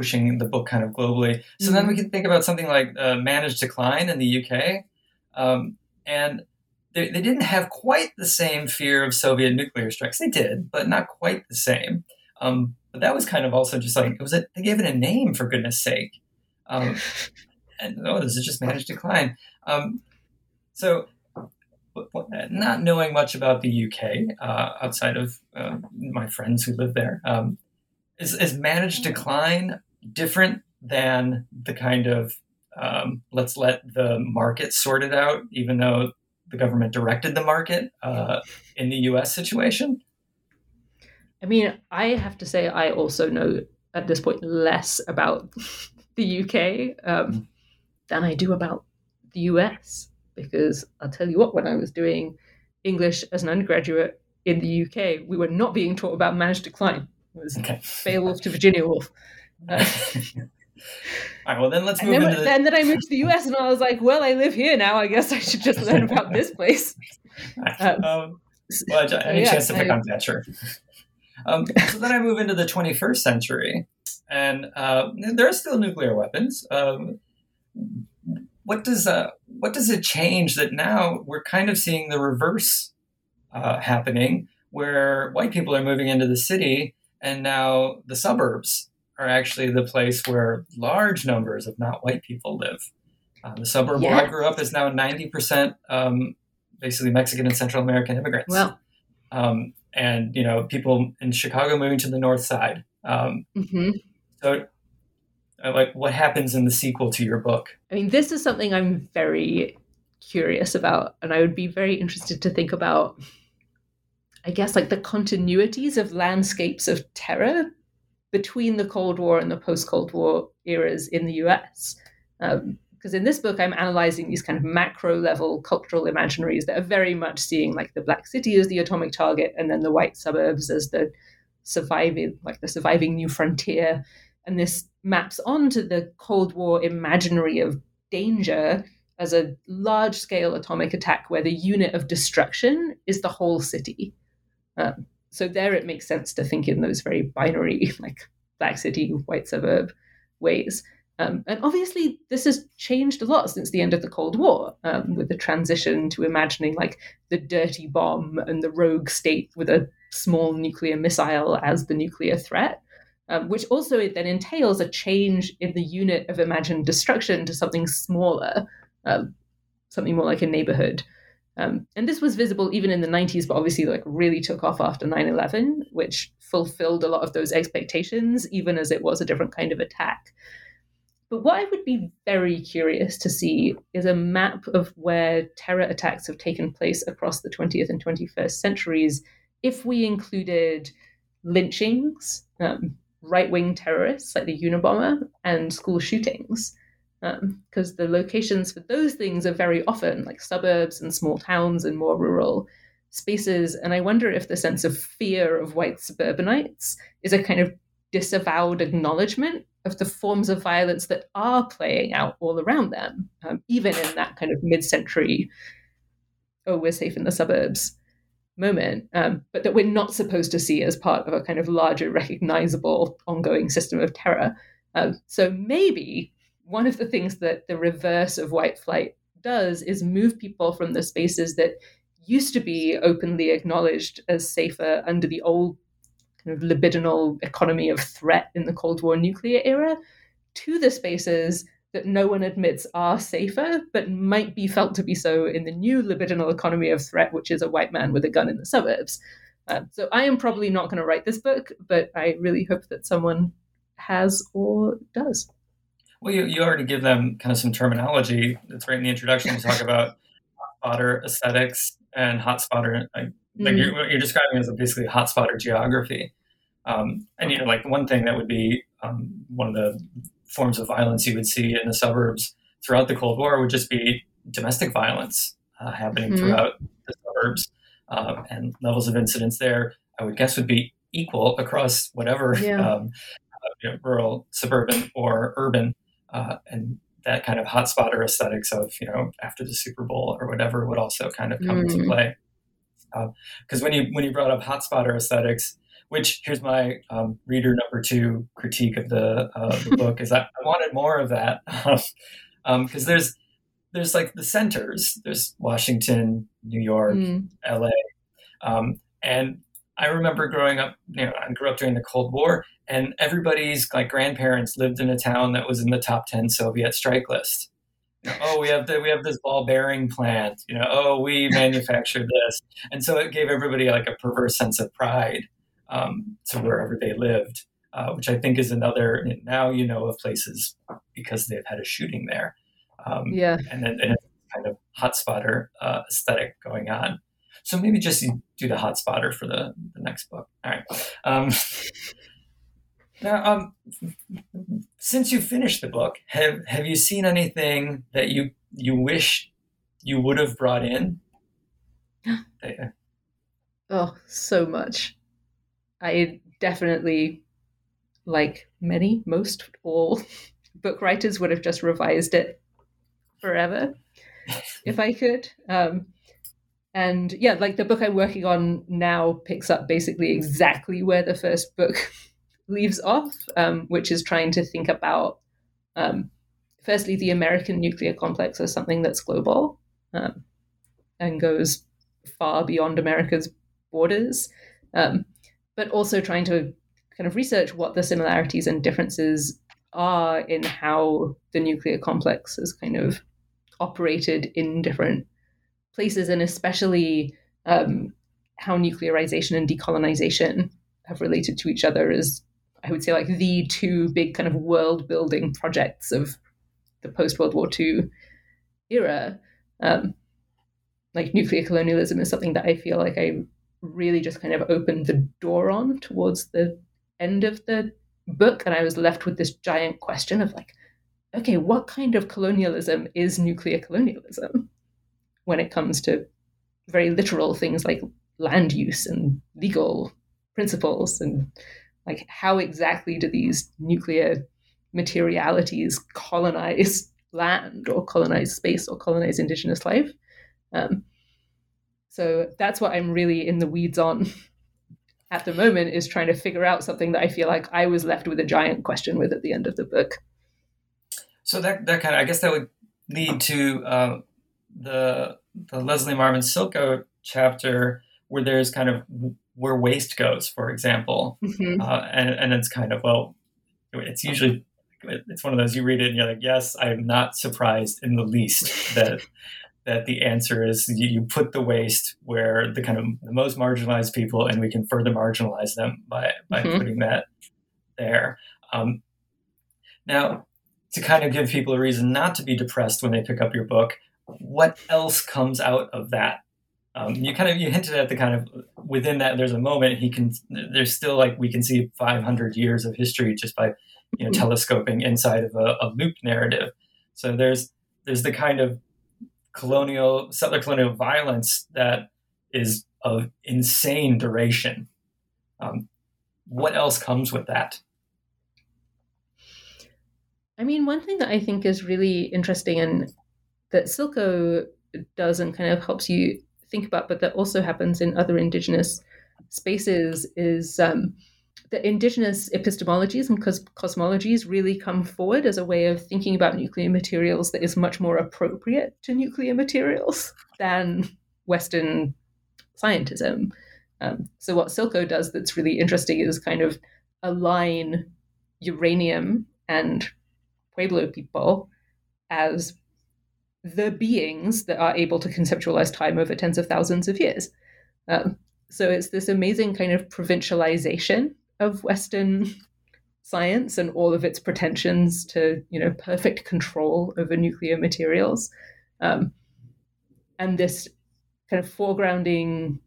pushing the book kind of globally. So mm-hmm. then we mm-hmm. can think about something like uh, Managed Decline in the UK. Um, and they, they didn't have quite the same fear of Soviet nuclear strikes. They did, but not quite the same. Um, but that was kind of also just like, it was a, they gave it a name for goodness sake. Um, [laughs] and oh, this is just Managed Decline. Um, so not knowing much about the UK uh, outside of uh, my friends who live there, um, is, is managed decline different than the kind of um, let's let the market sort it out, even though the government directed the market uh, in the US situation? I mean, I have to say, I also know at this point less about [laughs] the UK um, mm. than I do about the US because I'll tell you what, when I was doing English as an undergraduate in the UK, we were not being taught about managed decline. It was okay. Beowulf to Virginia Woolf. [laughs] All right, well then let's move then, into the... then, then I moved to the US and I was like, well, I live here now. I guess I should just learn about this place. [laughs] Um, um, well, any yeah, chance to pick I, on Thatcher? Um, so then I move into the 21st century, and uh, there are still nuclear weapons. Um, what does uh, what does it change that now we're kind of seeing the reverse uh, happening, where white people are moving into the city, and now the suburbs are actually the place where large numbers of not white people live. Uh, the suburb yes. where I grew up is now ninety percent um, basically Mexican and Central American immigrants. Well, um, and you know people in Chicago moving to the north side. Um, mm-hmm. So uh, like what happens in the sequel to your book i mean this is something i'm very curious about and i would be very interested to think about i guess like the continuities of landscapes of terror between the cold war and the post-cold war eras in the us um, because in this book I'm analyzing these kind of macro level cultural imaginaries that are very much seeing like the black city as the atomic target and then the white suburbs as the surviving like the surviving new frontier. And this maps onto the cold war imaginary of danger as a large scale atomic attack where the unit of destruction is the whole city. Um, so there it makes sense to think in those very binary [laughs] like black city white suburb ways um, and obviously, this has changed a lot since the end of the Cold War, um, with the transition to imagining like the dirty bomb and the rogue state with a small nuclear missile as the nuclear threat, um, which also then entails a change in the unit of imagined destruction to something smaller, um, something more like a neighborhood. Um, and this was visible even in the 90s, but obviously like really took off after 9/11, which fulfilled a lot of those expectations, even as it was a different kind of attack. But what I would be very curious to see is a map of where terror attacks have taken place across the 20th and 21st centuries if we included lynchings, um, right wing terrorists like the Unabomber, and school shootings. Because um, the locations for those things are very often like suburbs and small towns and more rural spaces. And I wonder if the sense of fear of white suburbanites is a kind of disavowed acknowledgement of the forms of violence that are playing out all around them, um, even in that kind of mid century, oh, we're safe in the suburbs moment, um, but that we're not supposed to see as part of a kind of larger, recognizable, ongoing system of terror. Um, so maybe one of the things that the reverse of white flight does is move people from the spaces that used to be openly acknowledged as safer under the old kind of libidinal economy of threat in the Cold War nuclear era to the spaces that no one admits are safer, but might be felt to be so in the new libidinal economy of threat, which is a white man with a gun in the suburbs. Uh, so I am probably not going to write this book, but I really hope that someone has or does. Well, you, you already give them kind of some terminology. That's right in the introduction. You talk about hot spotter aesthetics and hot spotter. Like, like mm. you're, you're, describing is basically hot spotter geography. Um, and you know, like one thing that would be um, one of the forms of violence you would see in the suburbs throughout the Cold War would just be domestic violence uh, happening mm-hmm. throughout the suburbs, um, and levels of incidence there. I would guess would be equal across whatever yeah. um, uh, you know, rural, suburban, or urban, uh, and that kind of hot spotter aesthetics of you know after the Super Bowl or whatever would also kind of come mm. into play. Because uh, when you when you brought up hot spotter aesthetics, which here's my um, reader number two critique of the, uh, the book is I, I, wanted more of that because [laughs] um, there's there's like the centers there's Washington, New York, mm. L.A. Um, and I remember growing up, you know, I grew up during the Cold War, and everybody's like grandparents lived in a town that was in the top ten Soviet strike list. You know, oh, we have the, we have this ball bearing plant. You know, oh, we [laughs] manufactured this, and so it gave everybody like a perverse sense of pride um, to wherever they lived, uh, which I think is another. Now you know of places because they've had a shooting there. Um, yeah, and then and it's kind of hot spotter uh, aesthetic going on. So maybe just do the hot spotter for the, the next book. All right. Um, [laughs] now, um, since you finished the book, have have you seen anything that you you wish you would have brought in? [gasps] oh, so much. I definitely, like many, most, all [laughs] book writers, would have just revised it forever if I could. Um, and yeah, like the book I'm working on now picks up basically exactly where the first book [laughs] leaves off, um, which is trying to think about, um, firstly, the American nuclear complex as something that's global um, and goes far beyond America's borders. Um, but also trying to kind of research what the similarities and differences are in how the nuclear complex has kind of operated in different places, and especially um, how nuclearization and decolonization have related to each other as I would say like the two big kind of world building projects of the post World War II era. Um, like nuclear colonialism is something that I feel like I really just kind of opened the door on towards the end of the book and i was left with this giant question of like okay, what kind of colonialism is nuclear colonialism when it comes to very literal things like land use and legal principles and like how exactly do these nuclear materialities colonize land or colonize space or colonize indigenous life? Um, so that's what i'm really in the weeds on [laughs] at the moment is trying to figure out something that i feel like i was left with a giant question with at the end of the book. So that, that kind of i guess that would lead to uh, the the leslie marmon silko chapter where there's kind of where waste goes, for example, mm-hmm. uh, and and it's kind of well, it's usually it's one of those you read it and you're like, yes, I am not surprised in the least that [laughs] that the answer is you, you, put the waste where the kind of the most marginalized people, and we can further marginalize them by by mm-hmm. putting that there. Um, now, to kind of give people a reason not to be depressed when they pick up your book, what else comes out of that? Um, you kind of you hinted at the kind of within that there's a moment he can there's still like we can see 500 years of history just by you know telescoping inside of a, a loop narrative. So there's there's the kind of colonial settler colonial violence that is of insane duration. Um, what else comes with that? I mean one thing that i think is really interesting and that silko does and kind of helps you think about, but that also happens in other indigenous spaces, is um, that indigenous epistemologies and cos- cosmologies really come forward as a way of thinking about nuclear materials that is much more appropriate to nuclear materials than Western scientism. Um, so what Silko does that's really interesting is kind of align uranium and Pueblo people as the beings that are able to conceptualize time over tens of thousands of years. Um, so it's this amazing kind of provincialization of Western science and all of its pretensions to, you know, perfect control over nuclear materials, um, and this kind of foregrounding,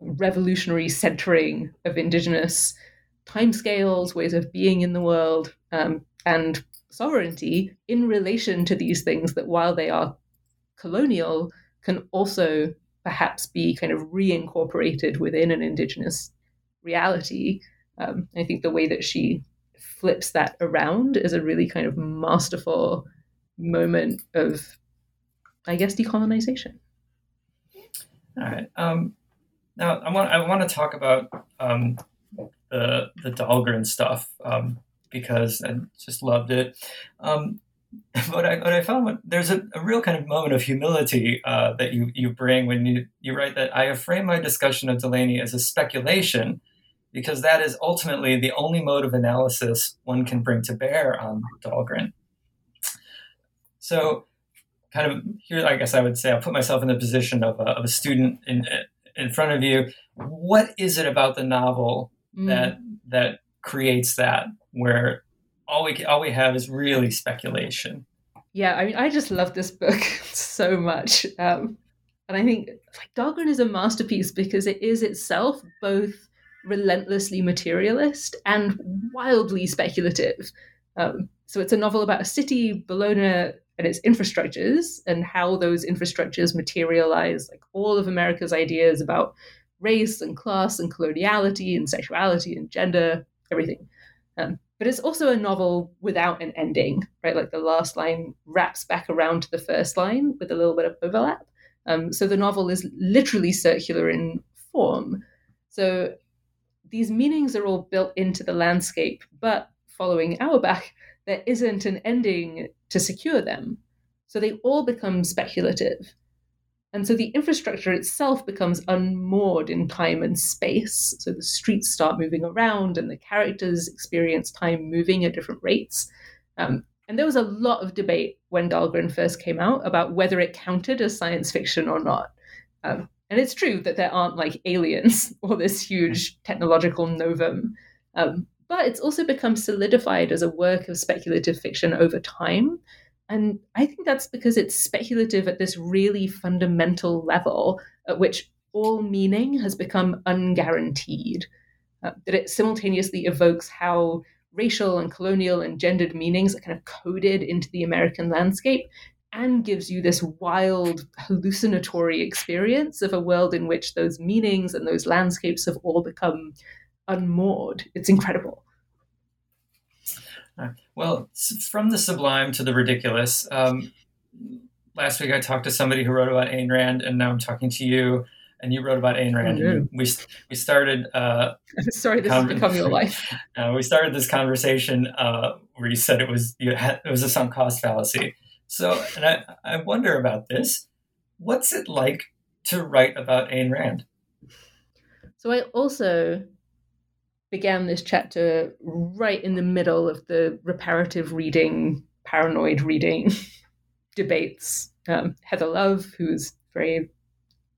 revolutionary centering of indigenous timescales, ways of being in the world, um, and sovereignty in relation to these things that, while they are colonial, can also perhaps be kind of reincorporated within an indigenous reality. Um, I think the way that she flips that around is a really kind of masterful moment of, I guess, decolonization. All right. Um, now I want I want to talk about um, the the Dhalgren stuff. Um, because I just loved it. Um, [laughs] what I what I found there's a, a, real kind of moment of humility uh, that you you bring when you you write that I have framed my discussion of Delany as a speculation because that is ultimately the only mode of analysis one can bring to bear on Dhalgren. So, kind of here, I guess I would say I'll put myself in the position of a, of a student in in front of you. What is it about the novel mm. that that creates that where all we all we have is really speculation. Yeah, I mean, I just love this book [laughs] so much, um, and I think like Dhalgren is a masterpiece because it is itself both relentlessly materialist and wildly speculative. Um, so it's a novel about a city, Bellona, and its infrastructures and how those infrastructures materialize like all of America's ideas about race and class and coloniality and sexuality and gender, everything. Um, but it's also a novel without an ending, right? Like the last line wraps back around to the first line with a little bit of overlap. Um, so the novel is literally circular in form. So these meanings are all built into the landscape, but following Auerbach, there isn't an ending to secure them. So they all become speculative. And so the infrastructure itself becomes unmoored in time and space. So the streets start moving around and the characters experience time moving at different rates. Um, and there was a lot of debate when Dhalgren first came out about whether it counted as science fiction or not. Um, and it's true that there aren't like aliens [laughs] or this huge technological novum. Um, but it's also become solidified as a work of speculative fiction over time. And I think that's because it's speculative at this really fundamental level at which all meaning has become unguaranteed. Uh, that it simultaneously evokes how racial and colonial and gendered meanings are kind of coded into the American landscape and gives you this wild hallucinatory experience of a world in which those meanings and those landscapes have all become unmoored. It's incredible. Well, from the sublime to the ridiculous. Um, last week I talked to somebody who wrote about Ayn Rand, and now I'm talking to you, and you wrote about Ayn Rand. Oh, we we started. Uh, [laughs] Sorry, this con- has become your life. [laughs] Uh, we started this conversation uh, where you said it was you had, it was a sunk cost fallacy. So, and I I wonder about this. What's it like to write about Ayn Rand? So I also began this chapter right in the middle of the reparative reading, paranoid reading [laughs] debates. Um, Heather Love, who's very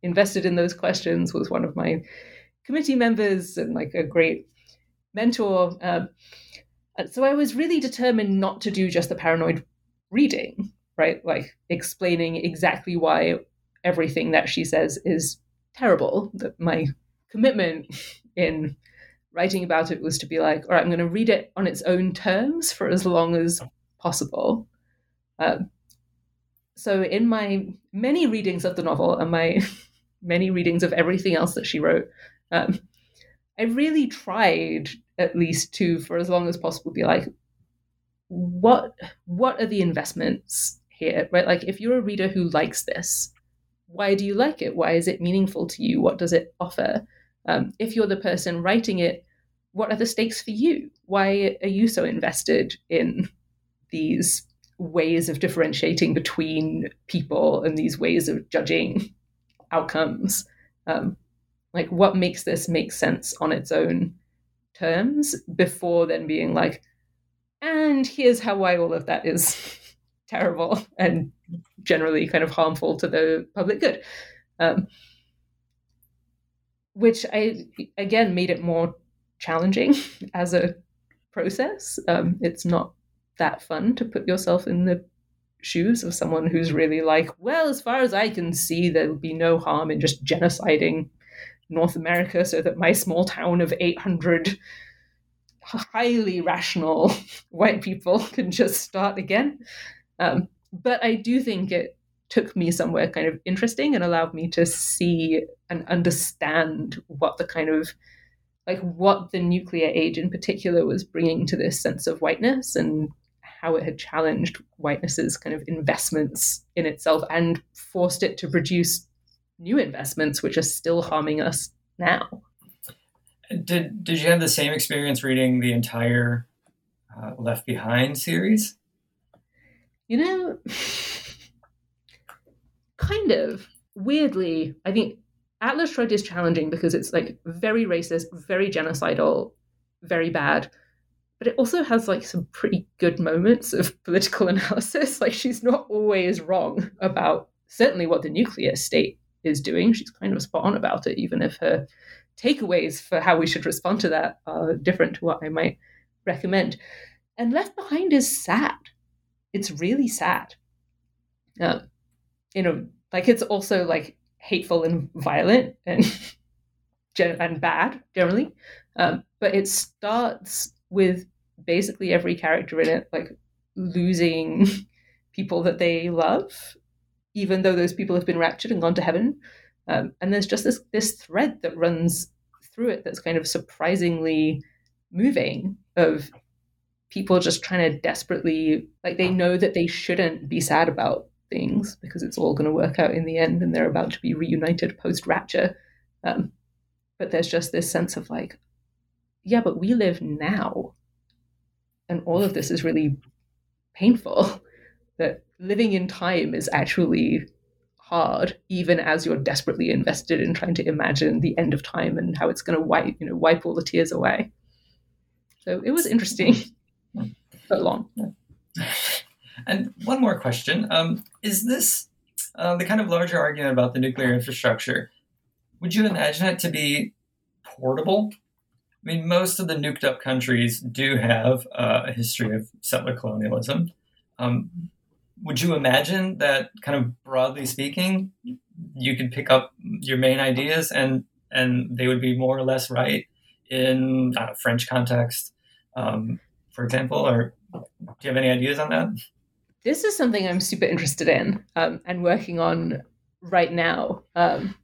invested in those questions, was one of my committee members and like a great mentor. Um, so I was really determined not to do just the paranoid reading, right? Like explaining exactly why everything that she says is terrible. That my commitment in writing about it was to be like, all right, I'm going to read it on its own terms for as long as possible. Um, so, in my many readings of the novel and my [laughs] many readings of everything else that she wrote, um, I really tried at least to, for as long as possible, be like, what what are the investments here? Right? Like, if you're a reader who likes this, why do you like it? Why is it meaningful to you? What does it offer? Um, if you're the person writing it, what are the stakes for you? Why are you so invested in these ways of differentiating between people and these ways of judging outcomes? Um, like, what makes this make sense on its own terms before then being like, and here's how why all of that is [laughs] terrible and generally kind of harmful to the public good. Um, which I again made it more challenging [laughs] as a process. Um, it's not that fun to put yourself in the shoes of someone who's really like, well, as far as I can see, there'll be no harm in just genociding North America so that my small town of 800 highly rational [laughs] white people [laughs] can just start again. Um, but I do think it took me somewhere kind of interesting and allowed me to see and understand what the kind of like what the nuclear age in particular was bringing to this sense of whiteness and how it had challenged whiteness's kind of investments in itself and forced it to produce new investments which are still harming us now. Did did you have the same experience reading the entire uh, left behind series? You know [laughs] kind of. Weirdly i think Atlas Shrugged is challenging because it's like very racist, very genocidal, very bad. But it also has like some pretty good moments of [laughs] political analysis. [laughs] Like she's not always wrong about certainly what the nuclear state is doing. She's kind of spot on about it, even if her takeaways for how we should respond to that are different to what I might recommend. And Left Behind is sad. It's really sad. Um, you know, like it's also like hateful and violent and [laughs] and bad generally. Um, but it starts with basically every character in it like losing [laughs] people that they love, even though those people have been raptured and gone to heaven. Um, and there's just this this thread that runs through it that's kind of surprisingly moving of people just trying to desperately like they know that they shouldn't be sad about things because it's all going to work out in the end and they're about to be reunited post rapture. Um, but there's just this sense of like, yeah, but we live now. And all of this is really painful. [laughs] that living in time is actually hard, even as you're desperately invested in trying to imagine the end of time and how it's going to wipe, you know, wipe all the tears away. So it was interesting, [laughs] but long. And one more question: um, Is this uh, the kind of larger argument about the nuclear infrastructure? Would you imagine it to be portable? I mean, most of the nuked up countries do have uh, a history of settler colonialism. Um, would you imagine that, kind of broadly speaking, you could pick up your main ideas and and they would be more or less right in uh, French context, um, for example? Or do you have any ideas on that? This is something I'm super interested in um, and working on right now. Um,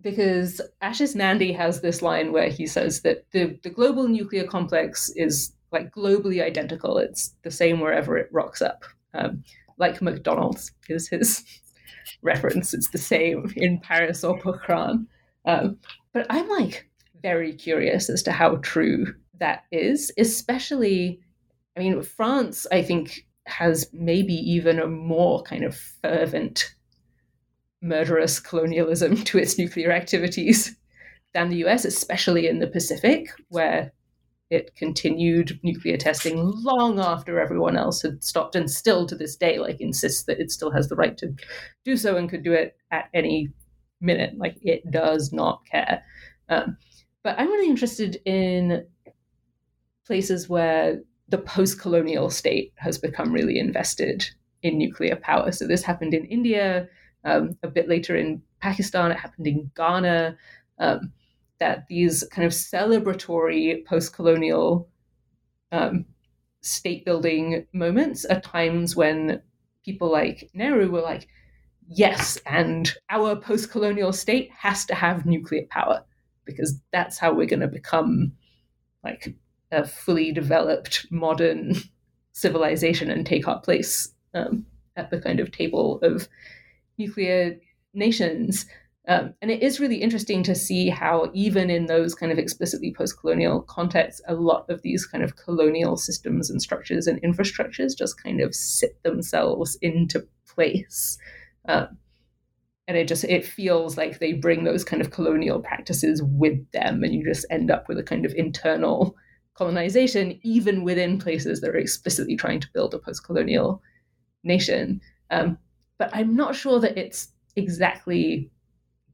because Ashis Nandy has this line where he says that the, the global nuclear complex is like globally identical. It's the same wherever it rocks up. Um, like McDonald's is his [laughs] reference. It's the same in Paris or Pokhran. Um, but I'm like very curious as to how true that is, especially, I mean, France, I think, has maybe even a more kind of fervent murderous colonialism [laughs] to its nuclear activities than the US, especially in the Pacific, where it continued nuclear testing long after everyone else had stopped and still to this day like insists that it still has the right to do so and could do it at any minute. Like it does not care. Um, but i'm really interested in places where the post-colonial state has become really invested in nuclear power. So this happened in india um, a bit later in pakistan it happened in ghana um, that these kind of celebratory post colonial um, state building moments are times when people like Nehru were like, yes, and our post colonial state has to have nuclear power because that's how we're going to become like a fully developed modern civilization and take our place um, at the kind of table of nuclear nations. Um, and it is really interesting to see how, even in those kind of explicitly post colonial contexts, a lot of these kind of colonial systems and structures and infrastructures just kind of sit themselves into place. Um, and it just it feels like they bring those kind of colonial practices with them and you just end up with a kind of internal colonization even within places that are explicitly trying to build a post-colonial nation um, but i'm not sure that it's exactly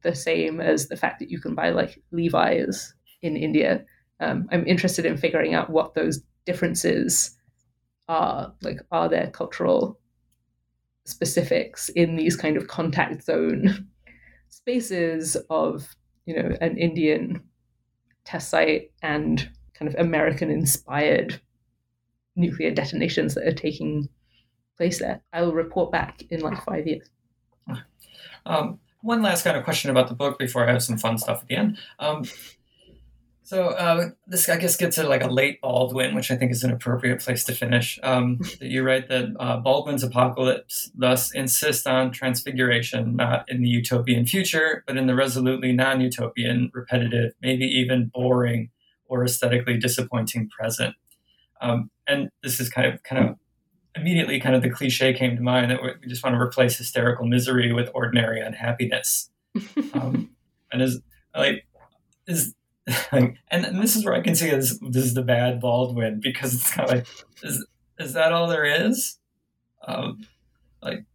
the same as the fact that you can buy like Levi's in India. Um, I'm interested in figuring out what those differences are. Like, are there cultural specifics in these kind of contact zone spaces of, you know, an Indian test site and kind of American inspired nuclear detonations that are taking place there? I'll report back in like five years. Um, one last kind of question about the book before I have some fun stuff at the end. Um, so uh, this, I guess, gets to like a late Baldwin, which I think is an appropriate place to finish. Um, that [laughs] you write that uh, Baldwin's apocalypse thus insists on transfiguration, not in the utopian future, but in the resolutely non-utopian, repetitive, maybe even boring or aesthetically disappointing present. Um, and this is kind of kind of immediately kind of the cliche came to mind that we just want to replace hysterical misery with ordinary unhappiness. [laughs] um, and is like is [laughs] like, and, and, this is where I can see this, this is the bad Baldwin because it's kind of like is is that all there is? Um, like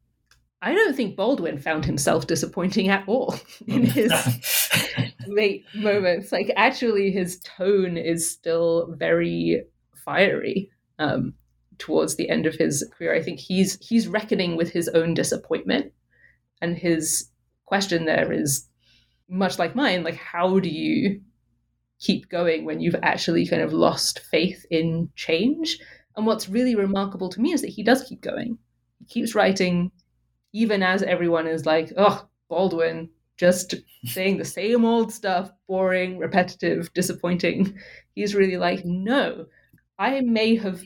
I don't think Baldwin found himself disappointing at all [laughs] in his late moments. Like actually, his tone is still very fiery. Um, towards the end of his career. I think he's he's reckoning with his own disappointment, and his question there is much like mine. Like, how do you keep going when you've actually kind of lost faith in change? And what's really remarkable to me is that he does keep going. He keeps writing, even as everyone is like, "Oh, Baldwin." Just saying the same old stuff, boring, repetitive, disappointing. He's really like, no, I may have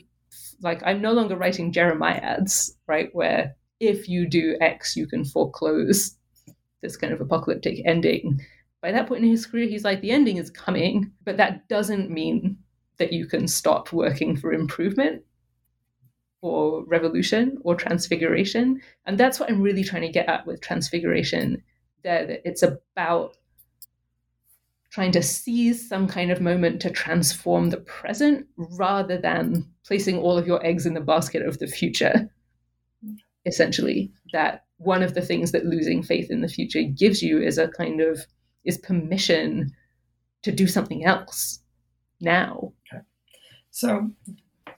like I'm no longer writing Jeremiads, right? Where if you do X, you can foreclose this kind of apocalyptic ending. By that point in his career, he's like, the ending is coming, but that doesn't mean that you can stop working for improvement or revolution or transfiguration. And that's what I'm really trying to get at with transfiguration. That it's about trying to seize some kind of moment to transform the present rather than placing all of your eggs in the basket of the future. Essentially, that one of the things that losing faith in the future gives you is a kind of is permission to do something else now. Okay. So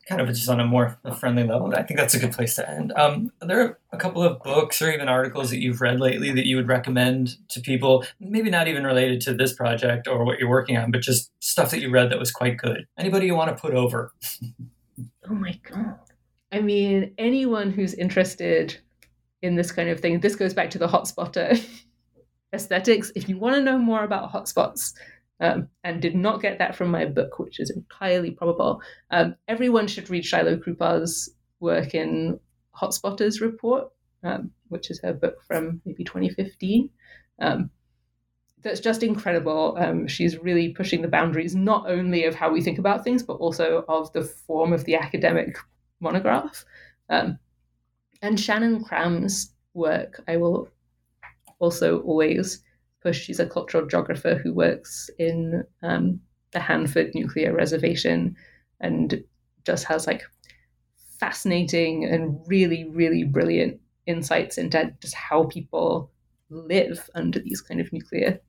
kind of just on a more friendly level. I think that's a good place to end. Um, are there a couple of books or even articles that you've read lately that you would recommend to people? Maybe not even related to this project or what you're working on, but just stuff that you read that was quite good. Anybody you want to put over? [laughs] oh my God. I mean, anyone who's interested in this kind of thing, this goes back to the hotspotter [laughs] aesthetics. If you want to know more about hotspots, um, and did not get that from my book, which is entirely probable, um, everyone should read Shiloh Krupar's work in Hotspotters Report, um, which is her book from maybe 2015. Um, that's just incredible. Um, she's really pushing the boundaries not only of how we think about things, but also of the form of the academic monograph. Um, and Shannon Cram's work, I will also always push. She's a cultural geographer who works in um, the Hanford Nuclear Reservation and just has like fascinating and really, really brilliant insights into just how people live under these kind of nuclear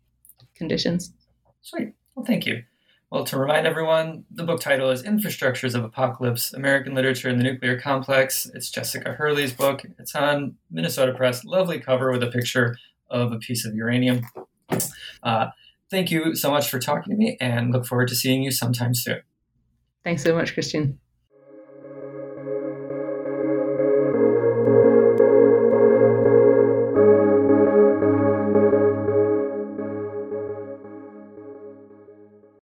conditions. Sweet. Well, thank you. Well, to remind everyone, the book title is Infrastructures of Apocalypse American Literature in the Nuclear Complex. It's Jessica Hurley's book. It's on Minnesota Press. Lovely cover with a picture of a piece of uranium. Uh, thank you so much for talking to me and look forward to seeing you sometime soon. Thanks so much, Christian.